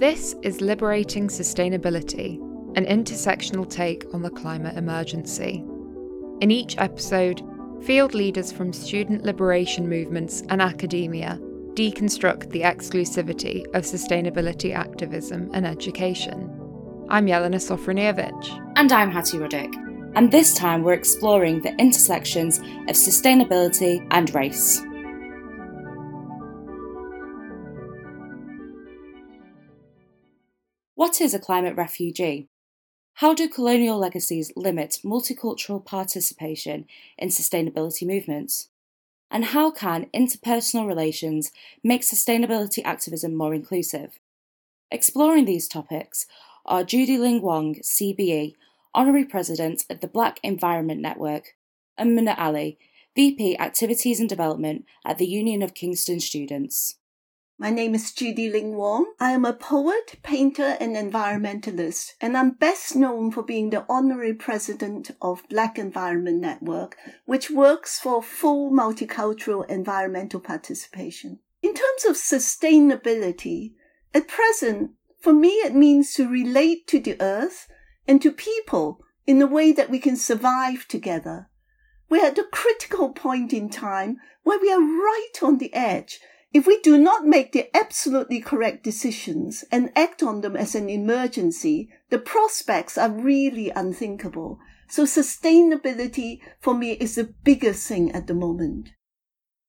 This is Liberating Sustainability, an intersectional take on the climate emergency. In each episode, field leaders from student liberation movements and academia deconstruct the exclusivity of sustainability activism and education. I'm Yelena Sofronijevic. And I'm Hattie Ruddick. And this time we're exploring the intersections of sustainability and race. What is a climate refugee? How do colonial legacies limit multicultural participation in sustainability movements? And how can interpersonal relations make sustainability activism more inclusive? Exploring these topics are Judy Ling Wong, CBE, Honorary President of the Black Environment Network, and Mina Ali, VP Activities and Development at the Union of Kingston Students. My name is Judy Ling Wong. I am a poet, painter, and environmentalist, and I'm best known for being the honorary president of Black Environment Network, which works for full multicultural environmental participation. In terms of sustainability, at present, for me, it means to relate to the earth and to people in a way that we can survive together. We're at a critical point in time where we are right on the edge. If we do not make the absolutely correct decisions and act on them as an emergency, the prospects are really unthinkable. So sustainability for me is the biggest thing at the moment.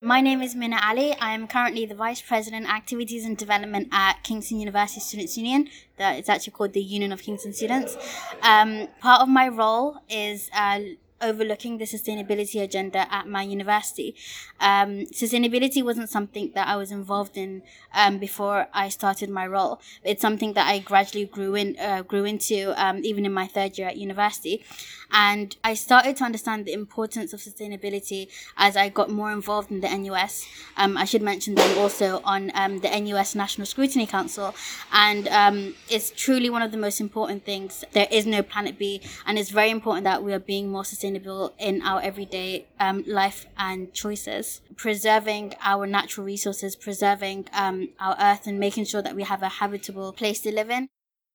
My name is Mina Ali. I am currently the Vice President Activities and Development at Kingston University Students Union. That is actually called the Union of Kingston Students. Um, part of my role is uh, overlooking the sustainability agenda at my university. Um, sustainability wasn't something that I was involved in um, before I started my role. It's something that I gradually grew in uh, grew into um, even in my third year at university, and I started to understand the importance of sustainability as I got more involved in the NUS. Um, I should mention them also on um, the NUS National Scrutiny Council, and um, it's truly one of the most important things. There is no planet B, and it's very important that we are being more sustainable sustainable in our everyday um, life and choices. Preserving our natural resources, preserving um, our earth, and making sure that we have a habitable place to live in.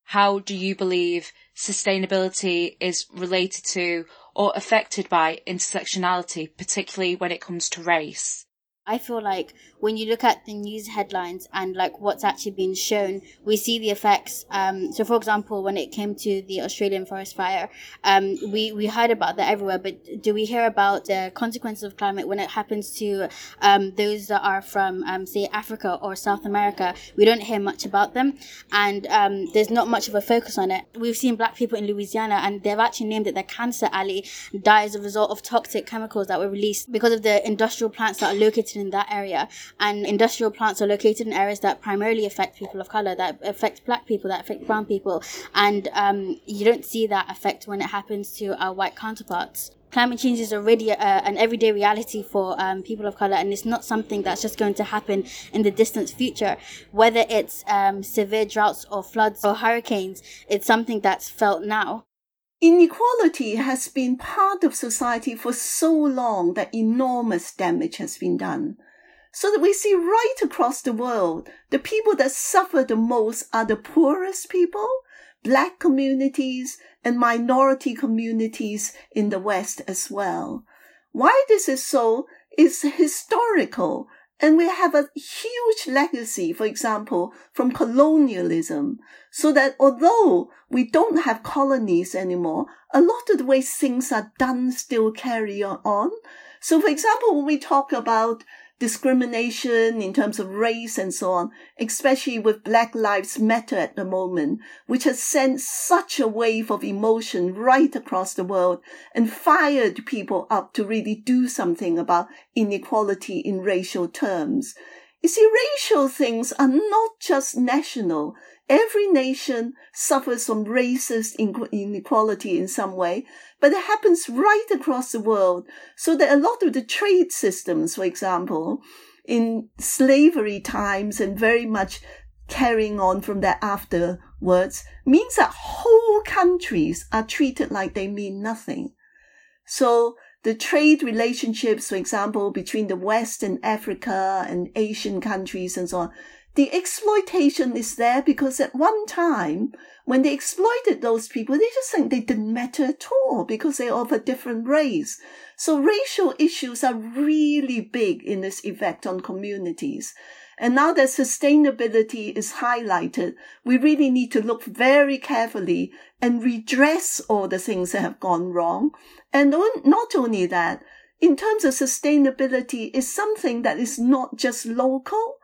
How do you believe sustainability is related to or affected by intersectionality, particularly when it comes to race? I feel like when you look at the news headlines and like what's actually been shown, we see the effects. Um, so, for example, when it came to the Australian forest fire, um, we we heard about that everywhere, but do we hear about the consequences of climate when it happens to um, those that are from, um, say, Africa or South America? We don't hear much about them, and um, there's not much of a focus on it. We've seen black people in Louisiana, and they've actually named it the Cancer Alley, die as a result of toxic chemicals that were released because of the industrial plants that are located in that area. And industrial plants are located in areas that primarily affect people of color, that affect black people, that affect brown people. And um, you don't see that effect when it happens to our white counterparts climate change is already an everyday reality for um, people of color, and it's not something that's just going to happen in the distant future. Whether it's um, severe droughts or floods or hurricanes, it's something that's felt now. Inequality has been part of society for so long that enormous damage has been done. So that we see right across the world, the people that suffer the most are the poorest people, black communities, and minority communities in the West as well. Why this is so is historical and we have a huge legacy, for example, from colonialism, so that although we don't have colonies anymore, a lot of the ways things are done still carry on. So, for example, when we talk about discrimination in terms of race and so on, especially with Black Lives Matter at the moment, which has sent such a wave of emotion right across the world and fired people up to really do something about inequality in racial terms. You see, racial things are not just national. Every nation suffers from racist inequality in some way, but it happens right across the world. So that a lot of the trade systems, for example, in slavery times and very much carrying on from that afterwards means that whole countries are treated like they mean nothing. So the trade relationships, for example, between the West and Africa and Asian countries and so on, the exploitation is there because at one time, when they exploited those people, they just think they didn't matter at all because they're of a different race. So racial issues are really big in this effect on communities. And now that sustainability is highlighted, we really need to look very carefully and redress all the things that have gone wrong. And not only that, in terms of sustainability is something that is not just local.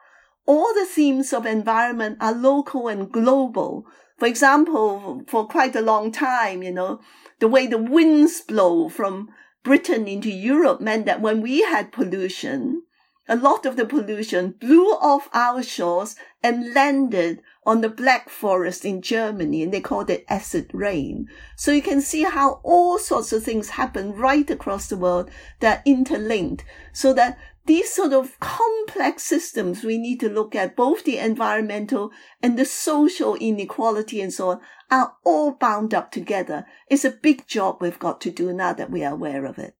All the themes of environment are local and global. For example, for quite a long time, you know, the way the winds blow from Britain into Europe meant that when we had pollution, a lot of the pollution blew off our shores and landed on the Black Forest in Germany, and they called it acid rain. So you can see how all sorts of things happen right across the world that are interlinked, so that these sort of complex systems we need to look at, both the environmental and the social inequality and so on, are all bound up together. It's a big job we've got to do now that we are aware of it.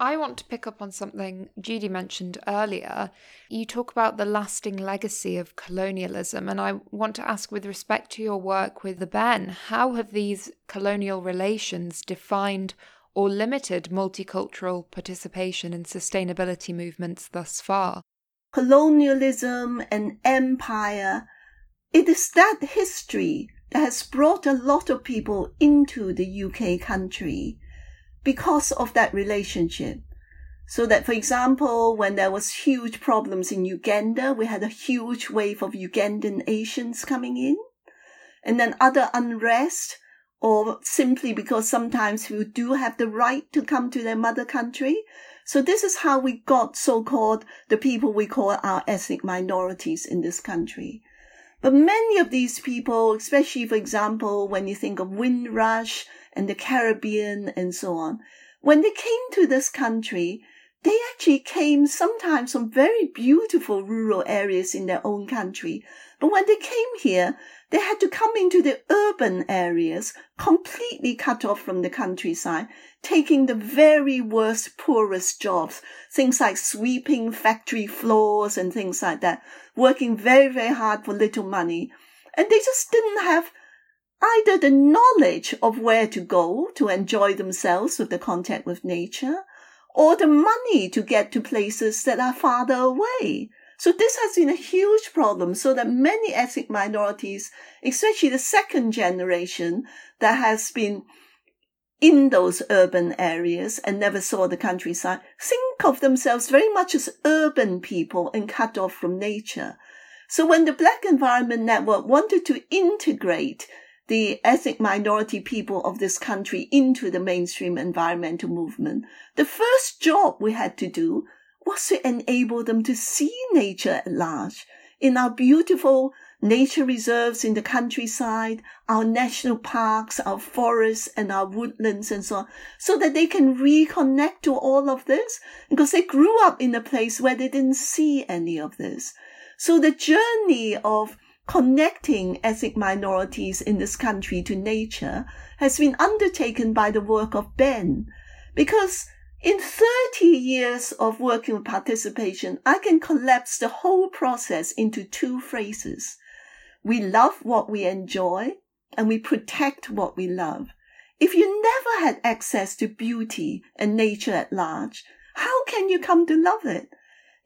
I want to pick up on something Judy mentioned earlier. You talk about the lasting legacy of colonialism, and I want to ask, with respect to your work with the BEN, how have these colonial relations defined or limited multicultural participation in sustainability movements thus far? Colonialism and empire, it is that history that has brought a lot of people into the UK country because of that relationship. So that, for example, when there was huge problems in Uganda, we had a huge wave of Ugandan Asians coming in. And then other unrest, or simply because sometimes people do have the right to come to their mother country. So this is how we got so-called the people we call our ethnic minorities in this country. But many of these people, especially for example, when you think of Windrush, and the Caribbean and so on. When they came to this country, they actually came sometimes from very beautiful rural areas in their own country. But when they came here, they had to come into the urban areas, completely cut off from the countryside, taking the very worst, poorest jobs, things like sweeping factory floors and things like that, working very, very hard for little money. And they just didn't have either the knowledge of where to go to enjoy themselves with the contact with nature, or the money to get to places that are farther away. So this has been a huge problem so that many ethnic minorities, especially the second generation that has been in those urban areas and never saw the countryside, think of themselves very much as urban people and cut off from nature. So when the Black Environment Network wanted to integrate the ethnic minority people of this country into the mainstream environmental movement, the first job we had to do was to enable them to see nature at large in our beautiful nature reserves in the countryside, our national parks, our forests and our woodlands and so on, so that they can reconnect to all of this because they grew up in a place where they didn't see any of this. So the journey of connecting ethnic minorities in this country to nature has been undertaken by the work of BEN. Because in 30 years of working with participation, I can collapse the whole process into two phrases. We love what we enjoy and we protect what we love. If you never had access to beauty and nature at large, how can you come to love it?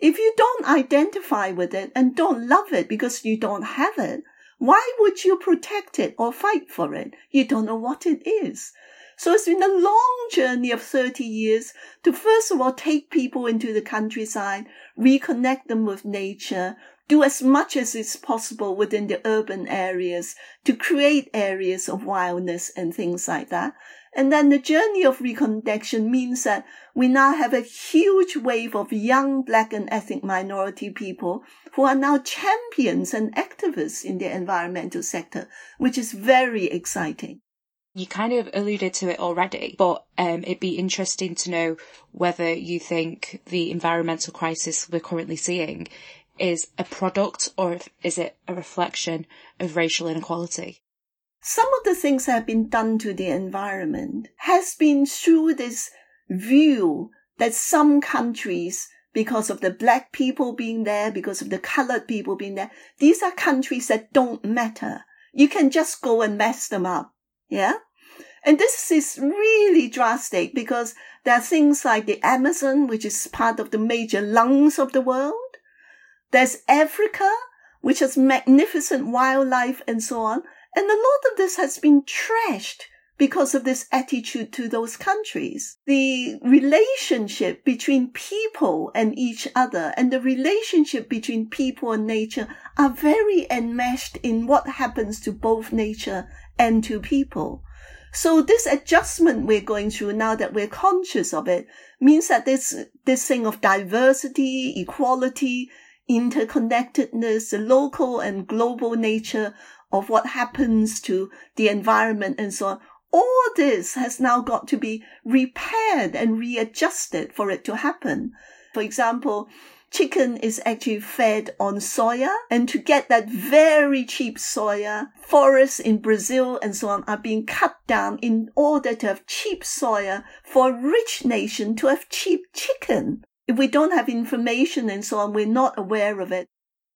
If you don't identify with it and don't love it because you don't have it, why would you protect it or fight for it? You don't know what it is. So it's been a long journey of 30 years to first of all take people into the countryside, reconnect them with nature, do as much as is possible within the urban areas to create areas of wildness and things like that. And then the journey of reconnection means that we now have a huge wave of young black and ethnic minority people who are now champions and activists in the environmental sector, which is very exciting. You kind of alluded to it already, but um, it'd be interesting to know whether you think the environmental crisis we're currently seeing is a product or is it a reflection of racial inequality? some of the things that have been done to the environment has been through this view that some countries because of the black people being there, because of the colored people being there. These are countries that don't matter. You can just go and mess them up. Yeah. And this is really drastic because there are things like the Amazon, which is part of the major lungs of the world. There's Africa, which has magnificent wildlife and so on. And a lot of this has been trashed because of this attitude to those countries. The relationship between people and each other and the relationship between people and nature are very enmeshed in what happens to both nature and to people. So this adjustment we're going through now that we're conscious of it means that this, this thing of diversity, equality, interconnectedness, the local and global nature of what happens to the environment and so on all this has now got to be repaired and readjusted for it to happen. For example, chicken is actually fed on soya and to get that very cheap soya, forests in Brazil and so on are being cut down in order to have cheap soya for a rich nation to have cheap chicken. If we don't have information and so on, we're not aware of it.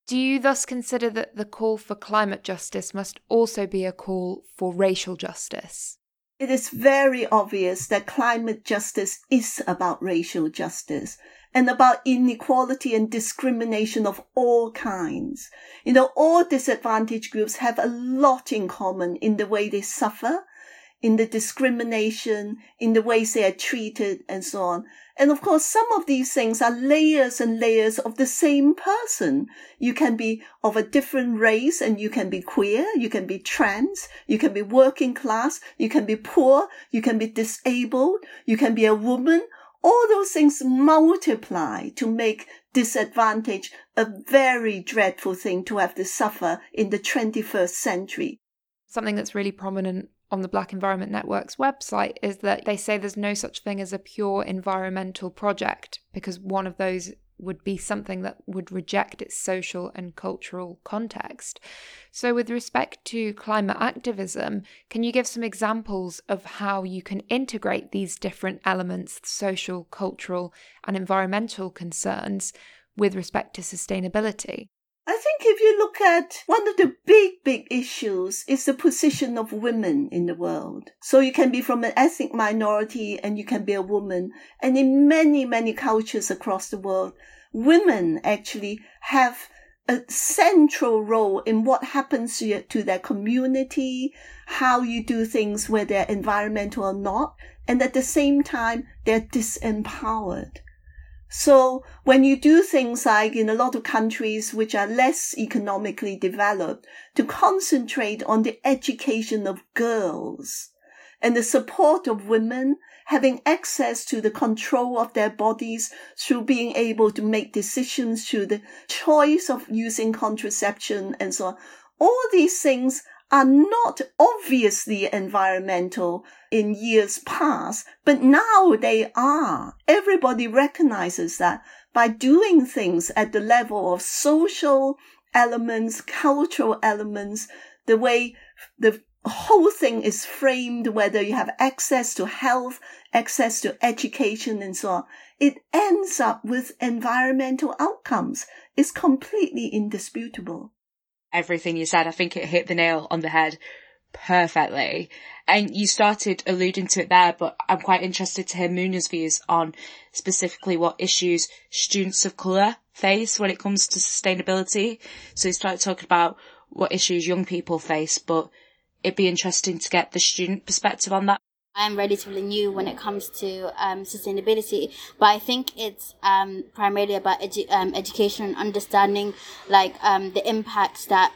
Do you thus consider that the call for climate justice must also be a call for racial justice? It is very obvious that climate justice is about racial justice and about inequality and discrimination of all kinds. You know, all disadvantaged groups have a lot in common in the way they suffer in the discrimination, in the ways they are treated, and so on. And of course, some of these things are layers and layers of the same person. You can be of a different race and you can be queer, you can be trans, you can be working class, you can be poor, you can be disabled, you can be a woman. All those things multiply to make disadvantage a very dreadful thing to have to suffer in the 21st century. Something that's really prominent on the Black Environment Network's website is that they say there's no such thing as a pure environmental project because one of those would be something that would reject its social and cultural context. So, with respect to climate activism, can you give some examples of how you can integrate these different elements, social, cultural, and environmental concerns, with respect to sustainability? I think if you look at one of the big, big issues is the position of women in the world. So you can be from an ethnic minority and you can be a woman. And in many, many cultures across the world, women actually have a central role in what happens to their community, how you do things whether environmental or not. And at the same time, they're disempowered. So when you do things like in a lot of countries which are less economically developed to concentrate on the education of girls and the support of women having access to the control of their bodies through being able to make decisions through the choice of using contraception and so on. All these things are not obviously environmental in years past, but now they are. Everybody recognizes that by doing things at the level of social elements, cultural elements, the way the whole thing is framed, whether you have access to health, access to education and so on, it ends up with environmental outcomes. It's completely indisputable everything you said. I think it hit the nail on the head perfectly. And you started alluding to it there, but I'm quite interested to hear Muna's views on specifically what issues students of colour face when it comes to sustainability. So you started talking about what issues young people face, but it'd be interesting to get the student perspective on that. I'm relatively new when it comes to um, sustainability, but I think it's um, primarily about edu- um, education and understanding like um, the impacts that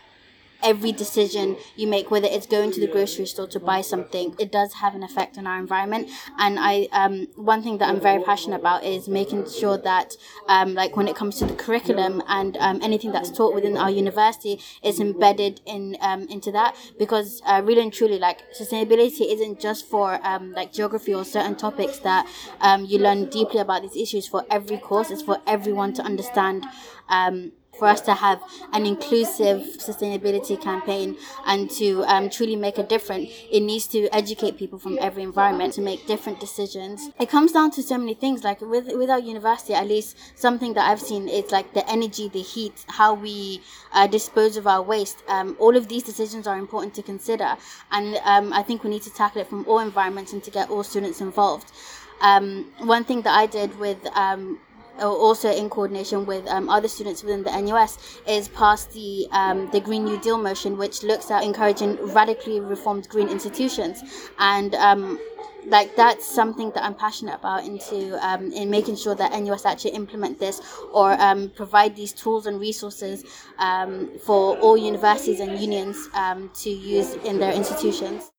every decision you make, whether it's going to the grocery store to buy something, it does have an effect on our environment. And I, um, one thing that I'm very passionate about is making sure that, um, like when it comes to the curriculum and um, anything that's taught within our university is embedded in um, into that because uh, really and truly, like sustainability isn't just for um, like geography or certain topics that um, you learn deeply about these issues. For every course, it's for everyone to understand. Um, for us to have an inclusive sustainability campaign and to um, truly make a difference, it needs to educate people from every environment to make different decisions. It comes down to so many things. Like with with our university, at least something that I've seen is like the energy, the heat, how we uh, dispose of our waste. Um, all of these decisions are important to consider, and um, I think we need to tackle it from all environments and to get all students involved. Um, one thing that I did with um, also in coordination with um, other students within the NUS, is passed the um, the Green New Deal motion, which looks at encouraging radically reformed green institutions, and um, like that's something that I'm passionate about into um, in making sure that NUS actually implement this or um, provide these tools and resources um, for all universities and unions um, to use in their institutions.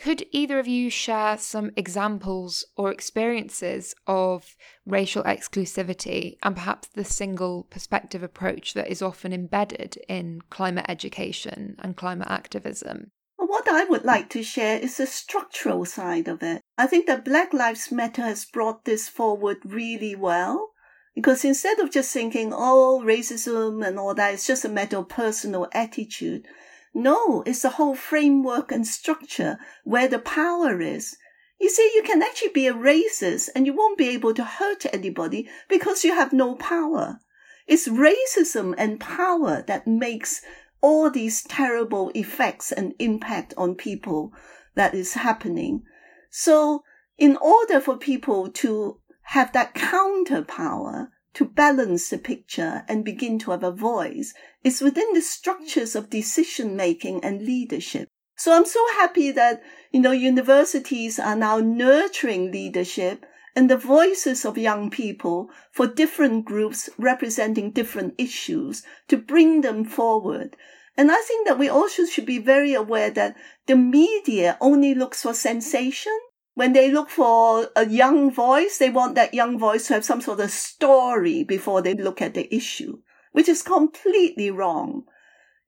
Could either of you share some examples or experiences of racial exclusivity and perhaps the single perspective approach that is often embedded in climate education and climate activism? What I would like to share is the structural side of it. I think that Black Lives Matter has brought this forward really well because instead of just thinking, oh, racism and all that, it's just a matter of personal attitude no, it's the whole framework and structure where the power is. You see, you can actually be a racist and you won't be able to hurt anybody because you have no power. It's racism and power that makes all these terrible effects and impact on people that is happening. So in order for people to have that counter power, to balance the picture and begin to have a voice is within the structures of decision making and leadership. So I'm so happy that, you know, universities are now nurturing leadership and the voices of young people for different groups representing different issues to bring them forward. And I think that we also should be very aware that the media only looks for sensation when they look for a young voice, they want that young voice to have some sort of story before they look at the issue, which is completely wrong.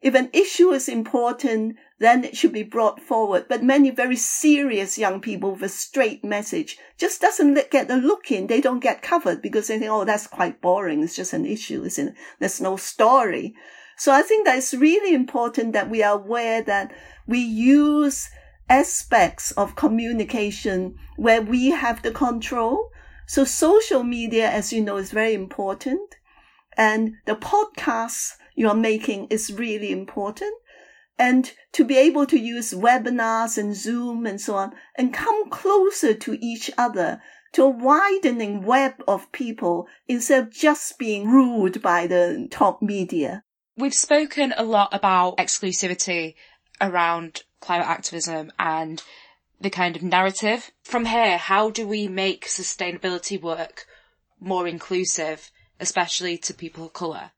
If an issue is important, then it should be brought forward. But many very serious young people with a straight message just doesn't get a look in. They don't get covered because they think, oh, that's quite boring. It's just an issue, isn't it? There's no story. So I think that it's really important that we are aware that we use aspects of communication where we have the control. So social media, as you know, is very important. And the podcasts you're making is really important. And to be able to use webinars and Zoom and so on and come closer to each other to a widening web of people instead of just being ruled by the top media. We've spoken a lot about exclusivity around climate activism and the kind of narrative. From here, how do we make sustainability work more inclusive, especially to people of colour?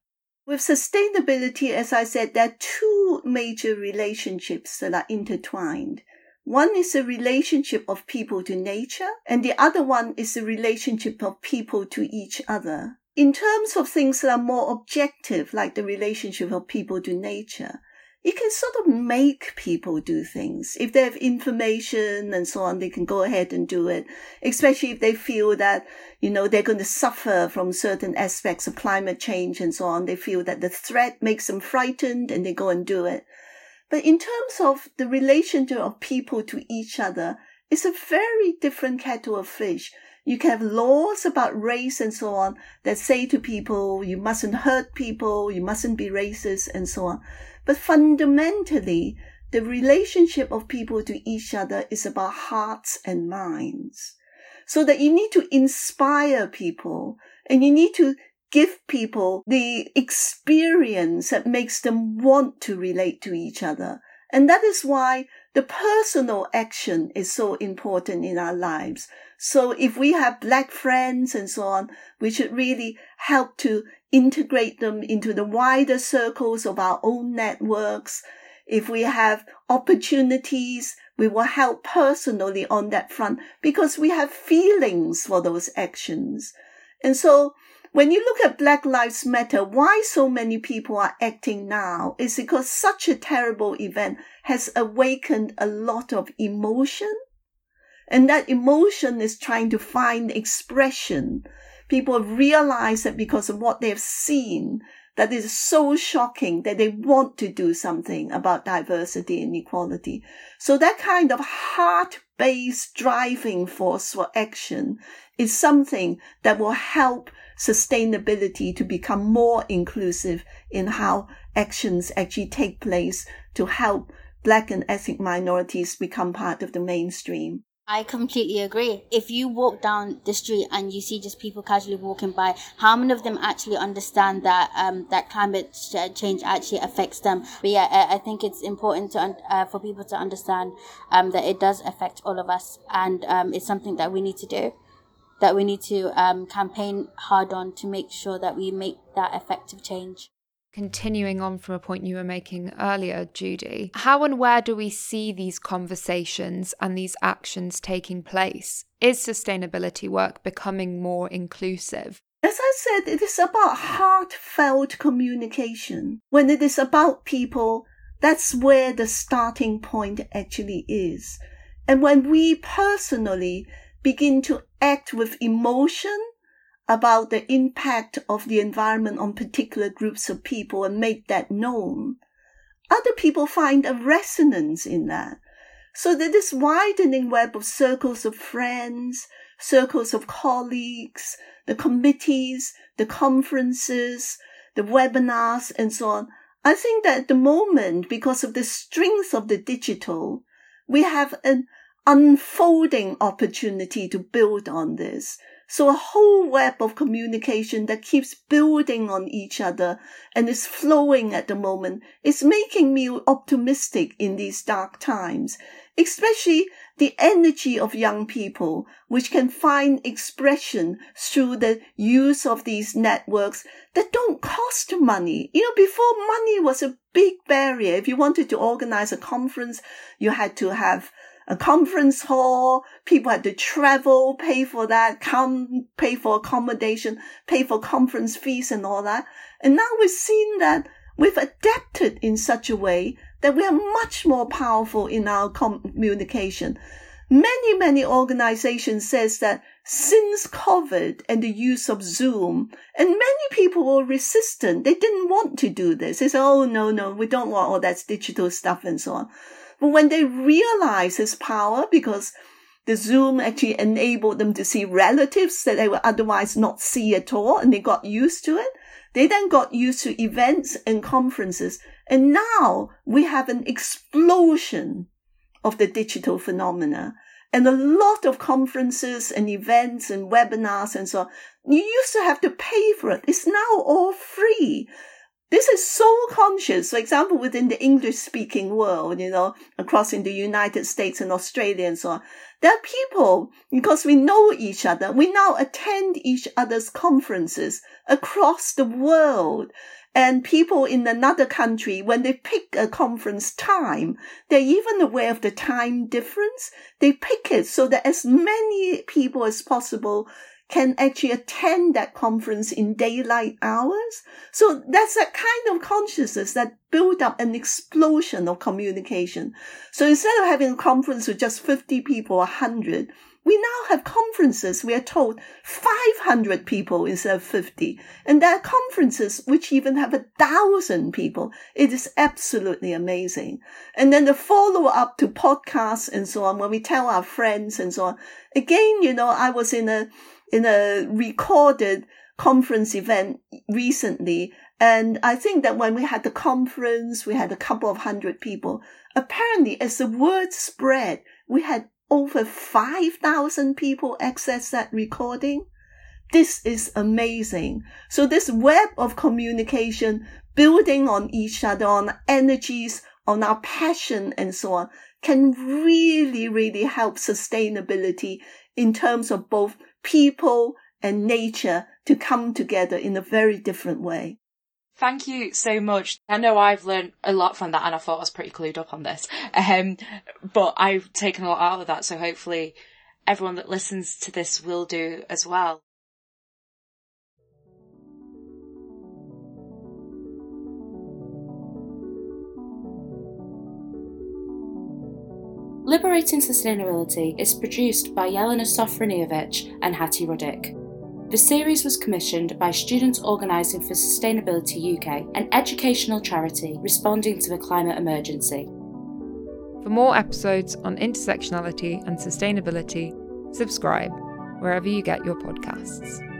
With sustainability, as I said, there are two major relationships that are intertwined. One is the relationship of people to nature, and the other one is the relationship of people to each other. In terms of things that are more objective, like the relationship of people to nature, you can sort of make people do things. If they have information and so on, they can go ahead and do it, especially if they feel that, you know, they're going to suffer from certain aspects of climate change and so on. They feel that the threat makes them frightened and they go and do it. But in terms of the relationship of people to each other, it's a very different kettle of fish. You can have laws about race and so on that say to people, you mustn't hurt people, you mustn't be racist and so on. But fundamentally, the relationship of people to each other is about hearts and minds. So that you need to inspire people and you need to give people the experience that makes them want to relate to each other. And that is why the personal action is so important in our lives. So if we have black friends and so on, we should really help to integrate them into the wider circles of our own networks. If we have opportunities, we will help personally on that front because we have feelings for those actions. And so when you look at Black Lives Matter, why so many people are acting now is because such a terrible event has awakened a lot of emotion. And that emotion is trying to find expression people realize that because of what they've seen, that is so shocking that they want to do something about diversity and equality. So that kind of heart-based driving force for action is something that will help sustainability to become more inclusive in how actions actually take place to help black and ethnic minorities become part of the mainstream. I completely agree. If you walk down the street and you see just people casually walking by, how many of them actually understand that um, that climate change actually affects them? But yeah, I, think it's important to uh, for people to understand um, that it does affect all of us, and um, it's something that we need to do, that we need to um, campaign hard on to make sure that we make that effective change. Continuing on from a point you were making earlier, Judy, how and where do we see these conversations and these actions taking place? Is sustainability work becoming more inclusive? As I said, it is about heartfelt communication. When it is about people, that's where the starting point actually is. And when we personally begin to act with emotion about the impact of the environment on particular groups of people and make that known, other people find a resonance in that. So that this widening web of circles of friends, circles of colleagues, the committees, the conferences, the webinars, and so on. I think that at the moment, because of the strength of the digital, we have an unfolding opportunity to build on this. So a whole web of communication that keeps building on each other and is flowing at the moment is making me optimistic in these dark times, especially the energy of young people, which can find expression through the use of these networks that don't cost money. You know, before money was a big barrier. If you wanted to organize a conference, you had to have a conference hall. People had to travel, pay for that, come, pay for accommodation, pay for conference fees and all that. And now we've seen that we've adapted in such a way that we are much more powerful in our communication. Many, many organizations says that since COVID and the use of Zoom, and many people were resistant. They didn't want to do this. They said, oh, no, no, we don't want all that digital stuff and so on. But when they realized his power, because the Zoom actually enabled them to see relatives that they would otherwise not see at all, and they got used to it. They then got used to events and conferences. And now we have an explosion of the digital phenomena and a lot of conferences and events and webinars and so on. You used to have to pay for it. It's now all free. This is so conscious. For example, within the English speaking world, you know, across in the United States and Australia and so on, there are people, because we know each other, we now attend each other's conferences across the world. And people in another country, when they pick a conference time, they're even aware of the time difference. They pick it so that as many people as possible can actually attend that conference in daylight hours. So that's that kind of consciousness that built up an explosion of communication. So instead of having a conference with just 50 people, 100, we now have conferences, we are told 500 people instead of 50. And there are conferences which even have a thousand people. It is absolutely amazing. And then the follow up to podcasts and so on, when we tell our friends and so on. Again, you know, I was in a, in a recorded conference event recently. And I think that when we had the conference, we had a couple of hundred people. Apparently, as the word spread, we had over 5,000 people access that recording. This is amazing. So this web of communication, building on each other, on energies, on our passion and so on, can really, really help sustainability in terms of both people and nature to come together in a very different way. Thank you so much. I know I've learned a lot from that and I thought I was pretty clued up on this. Um, but I've taken a lot out of that. So hopefully everyone that listens to this will do as well. Liberating Sustainability is produced by Yelena Sofronijevic and Hattie Ruddick. The series was commissioned by Students Organising for Sustainability UK, an educational charity responding to the climate emergency. For more episodes on intersectionality and sustainability, subscribe wherever you get your podcasts.